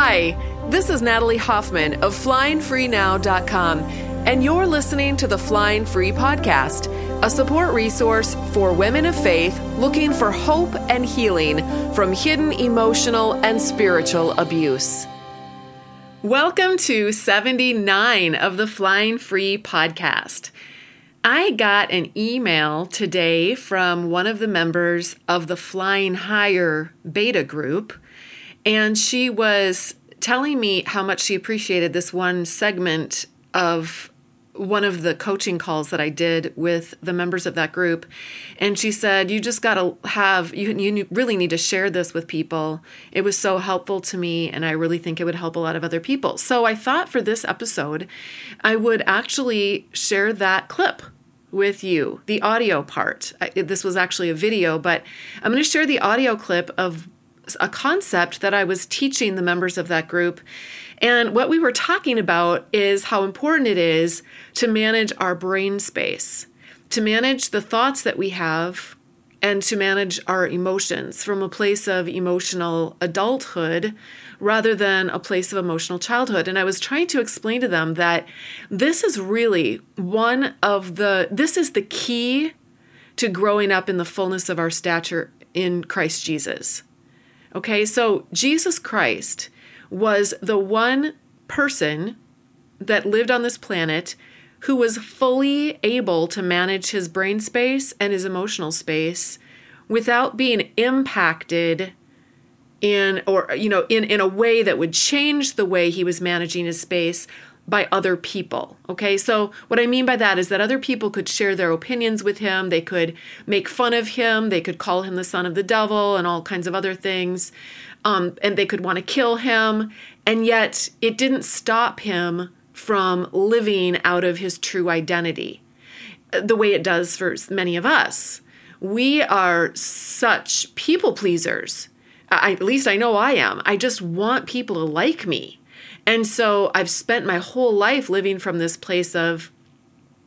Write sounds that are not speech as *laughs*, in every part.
Hi, this is Natalie Hoffman of FlyingFreeNow.com, and you're listening to the Flying Free Podcast, a support resource for women of faith looking for hope and healing from hidden emotional and spiritual abuse. Welcome to 79 of the Flying Free Podcast. I got an email today from one of the members of the Flying Higher beta group and she was telling me how much she appreciated this one segment of one of the coaching calls that I did with the members of that group. And she said, You just got to have, you, you really need to share this with people. It was so helpful to me, and I really think it would help a lot of other people. So I thought for this episode, I would actually share that clip with you, the audio part. I, this was actually a video, but I'm going to share the audio clip of a concept that I was teaching the members of that group. And what we were talking about is how important it is to manage our brain space, to manage the thoughts that we have, and to manage our emotions from a place of emotional adulthood rather than a place of emotional childhood. And I was trying to explain to them that this is really one of the, this is the key to growing up in the fullness of our stature in Christ Jesus. Okay, so Jesus Christ was the one person that lived on this planet who was fully able to manage his brain space and his emotional space without being impacted in or you know in in a way that would change the way he was managing his space by other people. Okay, so what I mean by that is that other people could share their opinions with him, they could make fun of him, they could call him the son of the devil and all kinds of other things, um, and they could want to kill him, and yet it didn't stop him from living out of his true identity the way it does for many of us. We are such people pleasers. I, at least I know I am. I just want people to like me. And so I've spent my whole life living from this place of,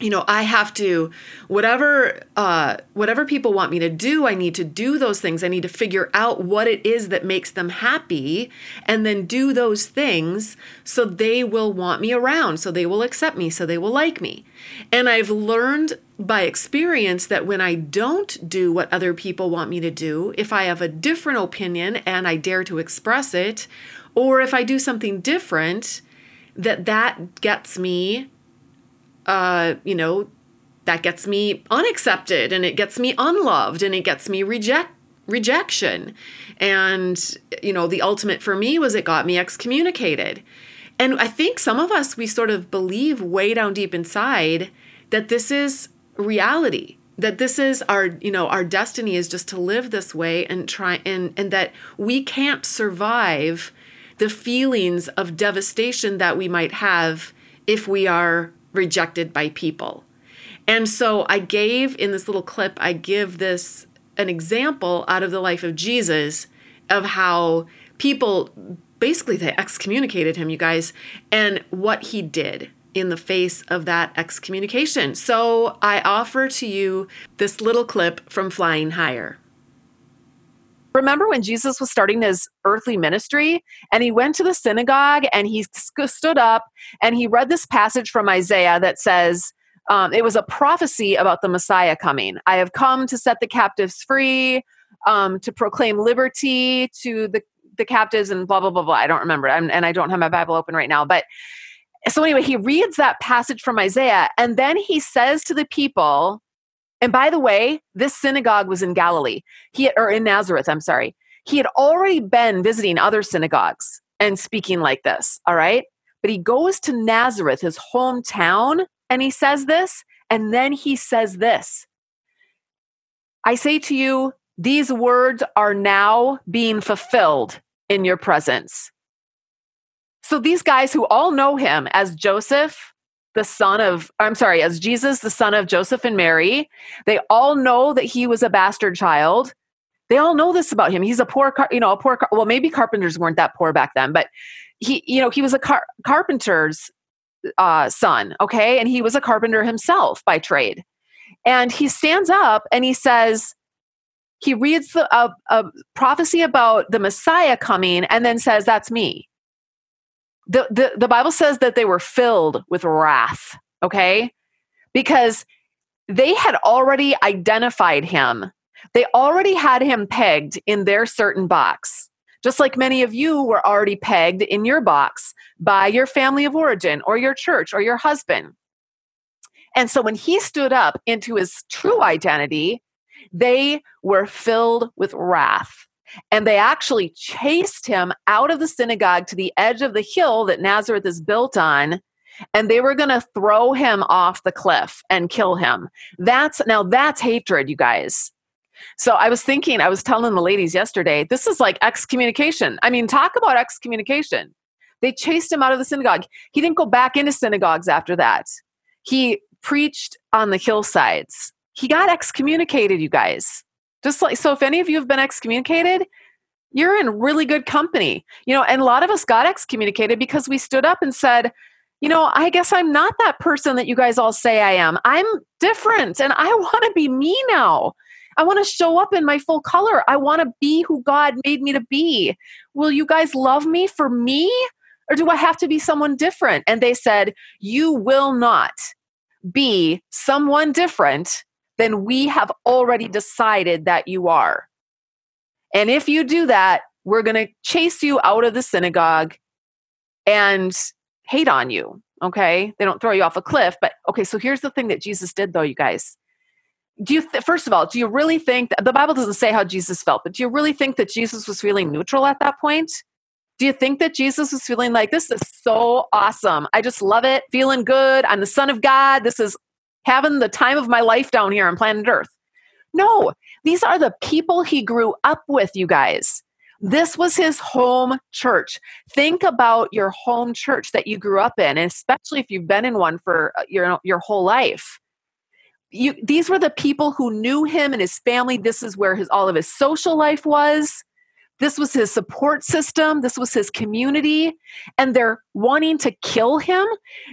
you know, I have to, whatever, uh, whatever people want me to do, I need to do those things. I need to figure out what it is that makes them happy, and then do those things so they will want me around, so they will accept me, so they will like me. And I've learned by experience that when I don't do what other people want me to do, if I have a different opinion and I dare to express it, or if I do something different, that that gets me, uh, you know, that gets me unaccepted and it gets me unloved and it gets me reject rejection. And you know, the ultimate for me was it got me excommunicated. And I think some of us we sort of believe way down deep inside that this is reality that this is our you know our destiny is just to live this way and try and and that we can't survive the feelings of devastation that we might have if we are rejected by people. And so I gave in this little clip, I give this an example out of the life of Jesus of how people basically they excommunicated him, you guys, and what he did in the face of that excommunication. So I offer to you this little clip from Flying Higher. Remember when Jesus was starting his earthly ministry and he went to the synagogue and he stood up and he read this passage from Isaiah that says, um, it was a prophecy about the Messiah coming. I have come to set the captives free, um, to proclaim liberty to the, the captives, and blah, blah, blah, blah. I don't remember. I'm, and I don't have my Bible open right now. But so, anyway, he reads that passage from Isaiah, and then he says to the people, and by the way, this synagogue was in Galilee. He or in Nazareth, I'm sorry. He had already been visiting other synagogues and speaking like this, all right? But he goes to Nazareth, his hometown, and he says this, and then he says this. I say to you, these words are now being fulfilled in your presence. So these guys who all know him as Joseph, the son of i'm sorry as jesus the son of joseph and mary. They all know that he was a bastard child. They all know this about him. He's a poor car, you know a poor well maybe carpenters weren't that poor back then but he you know he was a car- carpenter's uh, son okay? And he was a carpenter himself by trade. And he stands up and he says he reads the, a, a prophecy about the messiah coming and then says that's me the, the, the Bible says that they were filled with wrath, okay? Because they had already identified him. They already had him pegged in their certain box. Just like many of you were already pegged in your box by your family of origin or your church or your husband. And so when he stood up into his true identity, they were filled with wrath. And they actually chased him out of the synagogue to the edge of the hill that Nazareth is built on. And they were going to throw him off the cliff and kill him. That's now that's hatred, you guys. So I was thinking, I was telling the ladies yesterday, this is like excommunication. I mean, talk about excommunication. They chased him out of the synagogue. He didn't go back into synagogues after that. He preached on the hillsides. He got excommunicated, you guys. Just like, so if any of you have been excommunicated, you're in really good company. You know, and a lot of us got excommunicated because we stood up and said, you know, I guess I'm not that person that you guys all say I am. I'm different and I *laughs* want to be me now. I want to show up in my full color. I want to be who God made me to be. Will you guys love me for me? Or do I have to be someone different? And they said, You will not be someone different than we have already decided that you are. And if you do that, we're going to chase you out of the synagogue and hate on you. Okay. They don't throw you off a cliff. But okay, so here's the thing that Jesus did, though, you guys. Do you, th- first of all, do you really think that, the Bible doesn't say how Jesus felt, but do you really think that Jesus was feeling neutral at that point? Do you think that Jesus was feeling like, this is so awesome? I just love it, feeling good. I'm the Son of God. This is having the time of my life down here on planet Earth. No, these are the people he grew up with, you guys. This was his home church. Think about your home church that you grew up in, especially if you've been in one for uh, your, your whole life. You, these were the people who knew him and his family. This is where his all of his social life was. This was his support system. This was his community. And they're wanting to kill him.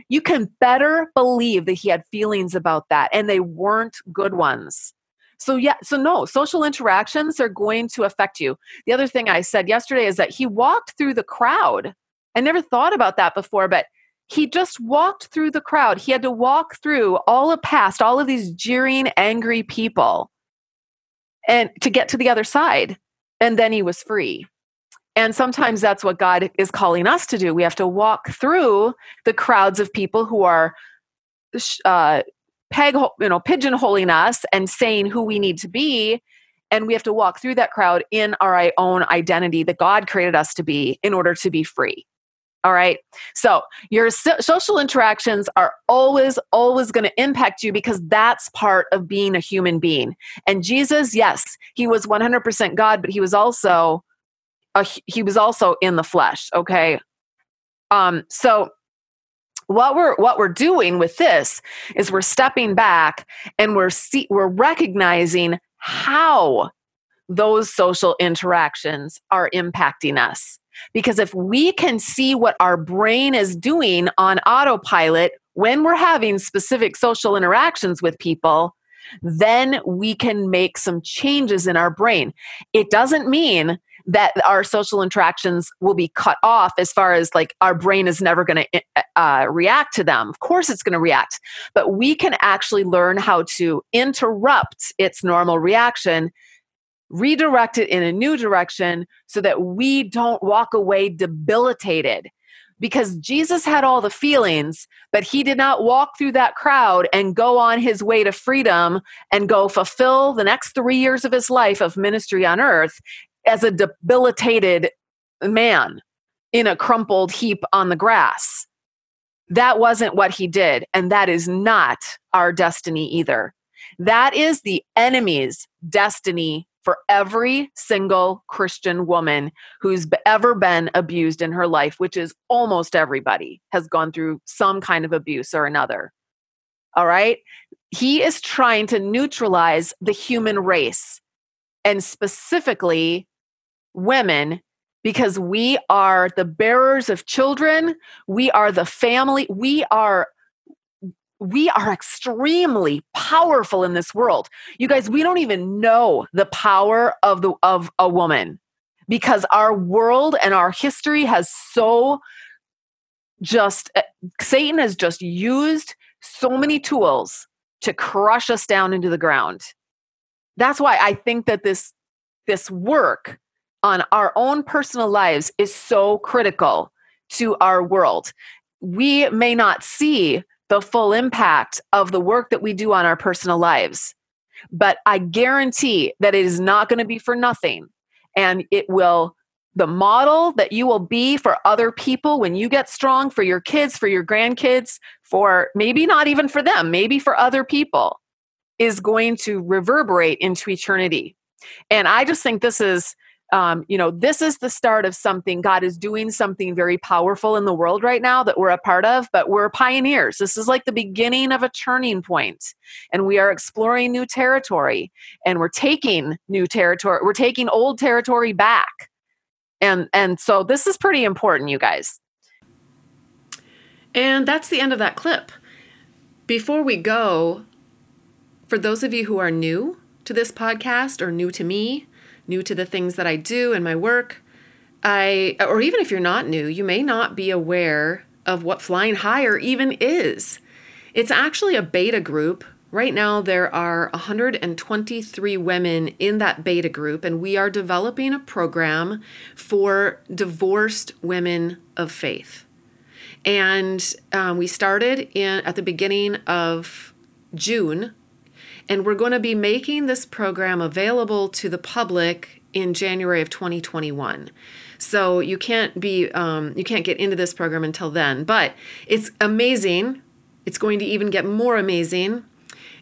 You can better believe that he had feelings about that, and they weren't good ones. So, yeah, so no, social interactions are going to affect you. The other thing I said yesterday is that he walked through the crowd. I never thought about that before, but he just walked through the crowd. He had to walk through all of past all of these jeering, angry people and to get to the other side and then he was free. And sometimes that's what God is calling us to do. We have to walk through the crowds of people who are uh, peg, you know, pigeonholing us and saying who we need to be. And we have to walk through that crowd in our own identity that God created us to be in order to be free. All right. So your so- social interactions are always, always going to impact you because that's part of being a human being. And Jesus, yes, he was 100% God, but he was also a, he was also in the flesh. Okay. Um. So what we're what we're doing with this is we're stepping back and we're see, we're recognizing how those social interactions are impacting us because if we can see what our brain is doing on autopilot when we're having specific social interactions with people, then we can make some changes in our brain. It doesn't mean that our social interactions will be cut off as far as like our brain is never going to eh, uh, react to them. Of course, it's going to react, but we can actually learn how to interrupt its normal reaction redirect it in a new direction so that we don't walk away debilitated. Because Jesus had all the feelings, but he did not walk through that crowd and go on his way to freedom and go fulfill the next three years of his life of ministry on earth as a debilitated man in a crumpled heap on the grass. That wasn't what he did, and that is not our destiny either. That is the enemy's destiny for every single Christian woman who's ever been abused in her life, which is almost everybody has gone through some kind of abuse or another. All right? He is trying to neutralize the human race and specifically women because we are the bearers of children, we are the family, we are we are extremely powerful in this world. You guys, we don't even know the power of the of a woman because our world and our history has so just uh, Satan has just used so many tools to crush us down into the ground. That's why I think that this this work on our own personal lives is so critical to our world. We may not see the full impact of the work that we do on our personal lives, but I guarantee that it is not going to be for nothing and it will the model that you will be for other people when you get strong for your kids, for your grandkids, for maybe not even for them, maybe for other people, is going to reverberate into eternity. And I just think this is, um, you know, this is the start of something. God is doing something very powerful in the world right now that we're a part of, but we're pioneers. This is like the beginning of a turning point, and we are exploring new territory, and we're taking new territory. We're taking old territory back and and so this is pretty important you guys and that's the end of that clip before we go for those of you who are new to this podcast or new to me new to the things that i do in my work. I or even if you're not new you may not be aware of what flying higher even is. It's actually a beta group. Right now, there are 123 women in that beta group, and we are developing a program for divorced women of faith. And um, we started in at the beginning of June, and we're going to be making this program available to the public in January of 2021. So you can't be um, you can't get into this program until then, but it's amazing. It's going to even get more amazing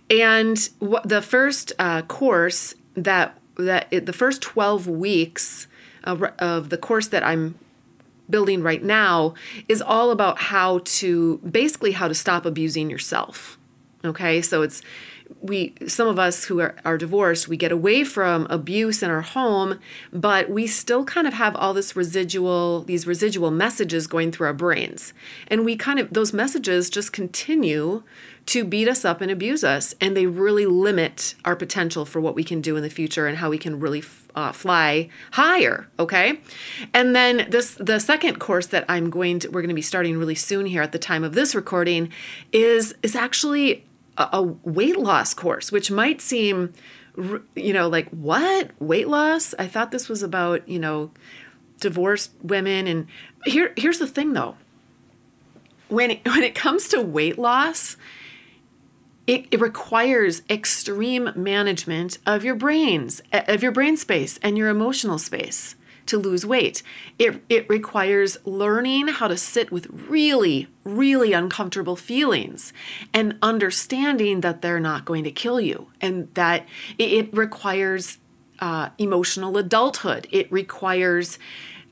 and the first uh, course that that it, the first 12 weeks of, of the course that I'm building right now is all about how to basically how to stop abusing yourself. Okay? So it's we some of us who are, are divorced we get away from abuse in our home but we still kind of have all this residual these residual messages going through our brains. And we kind of those messages just continue to beat us up and abuse us and they really limit our potential for what we can do in the future and how we can really uh, fly higher okay? And then this the second course that i'm going to we're going to be starting really soon here at the time of this recording is is actually a, weight loss course, which might seem, you know, like what weight loss? I thought this was about, you know, divorced women. And here, here's the thing though. When it, *laughs* when it comes to weight loss, it, it requires extreme management of your brains, of your brain space and your emotional space to lose weight. It, it requires learning how to sit with really, really uncomfortable feelings and understanding that they're not going to kill you and that it, it requires uh, emotional adulthood. It requires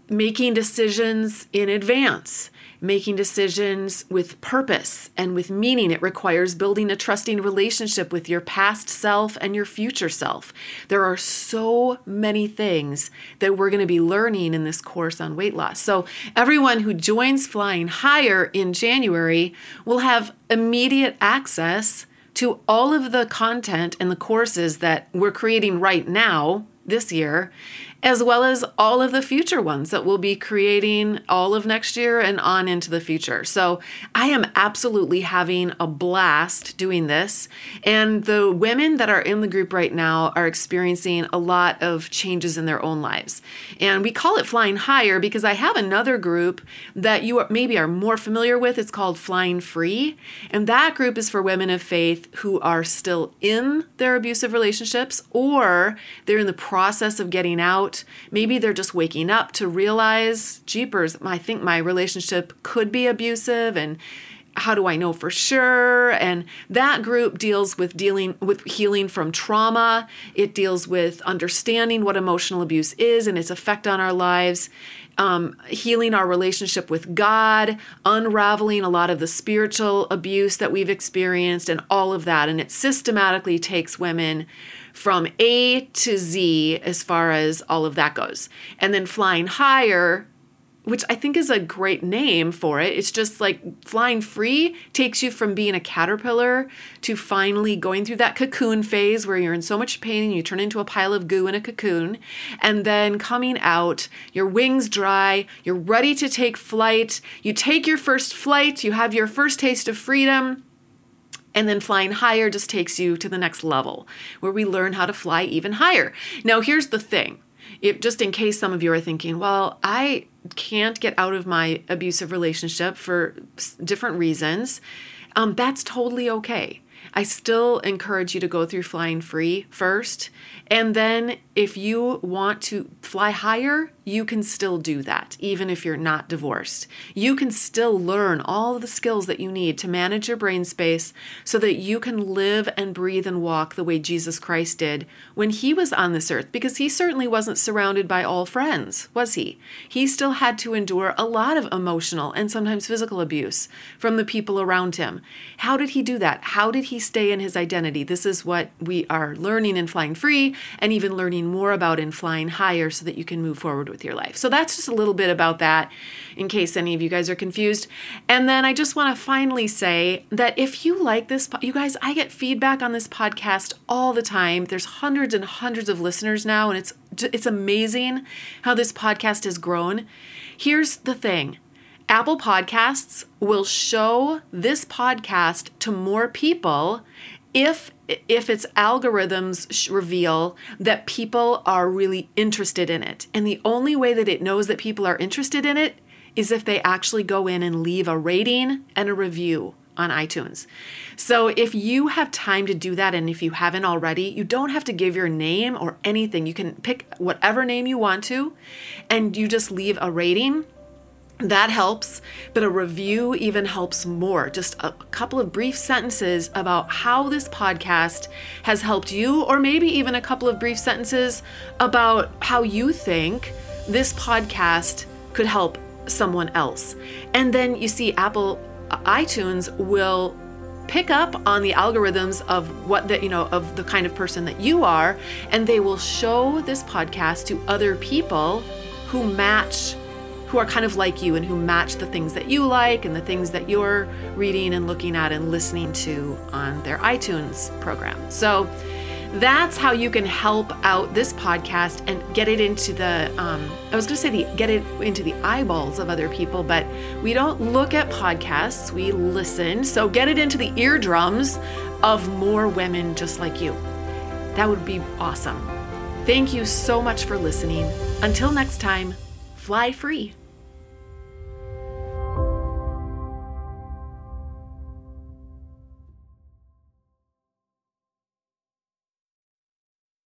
making decisions in advance making decisions with purpose and with meaning. It requires building a trusting relationship with your past self and your future self. There are so many things that we're going to be learning in this course on weight loss. So, everyone who joins Flying Higher in January will have immediate access to all of the content and the courses that we're creating right now this year as well as all of the future ones that we'll be creating all of next year and on into the future. So I am absolutely having a blast doing this. And the women that are in the group right now are experiencing a lot of changes in their own lives. And we call it Flying Higher because I have another group that you maybe are more familiar with. It's called Flying Free. And that group is for women of faith who are still in their abusive relationships or they're in the process of getting out Maybe they're just waking up to realize, jeepers, I think my relationship could be abusive and how do I know for sure? And that group deals with dealing with healing from trauma. It deals with understanding what emotional abuse is and its effect on our lives. Um, healing our relationship with God, unraveling a lot of the spiritual abuse that we've experienced, and all of that. And it systematically takes women from A to Z as far as all of that goes. And then flying higher which I think is a great name for it. It's just like flying free takes you from being a caterpillar to finally going through that cocoon phase where you're in so much pain and you turn into a pile of goo in a cocoon. And then coming out, your wings dry, you're ready to take flight. You take your first flight, you have your first taste of freedom. And then flying higher just takes you to the next level where we learn how to fly even higher. Now, here's the thing. If, just in case some of you are thinking, well, I can't get out of my abusive relationship for different reasons, um, that's totally okay. I still encourage you to go through flying free first. And then if you want to fly higher, you can still do that, even if you're not divorced. You can still learn all the skills that you need to manage your brain space so that you can live and breathe and walk the way Jesus Christ did when he was on this earth, because he certainly wasn't surrounded by all friends, was he? He still had to endure a lot of emotional and sometimes physical abuse from the people around him. How did he do that? How did he stay in his identity? This is what we are learning in Flying Free and even learning more about in Flying Higher so that you can move forward with your life. So that's just a little bit about that in case any of you guys are confused. And then I just want to finally say that if you like this, you guys, I get feedback on this podcast all the time. There's hundreds and hundreds of listeners now, and it's it's amazing how this podcast has grown. Here's the thing. Apple Podcasts will show this podcast to more people if if its algorithms reveal that people are really interested in it. And the only way that it knows that people are interested in it is if they actually go in and leave a rating and a review on iTunes. So if you have time to do that, and if you haven't already, you don't have to give your name or anything. You can pick whatever name you want to, and you just leave a rating that helps, but a review even helps more. Just a couple of brief sentences about how this podcast has helped you, or maybe even a couple of brief sentences about how you think this podcast could help someone else. And then you see, Apple uh, iTunes will pick up on the algorithms of what the you know of the kind of person that you are and they will show this podcast to other people who match who are kind of like you and who match the things that you like and the things that you're reading and looking at and listening to on their iTunes program. So that's how you can help out this podcast and get it into the um, i was going to say the get it into the eyeballs of other people but we don't look at podcasts we listen. So get it into the eardrums of more women just like you. That would be awesome. Thank you so much for listening. Until next time fly free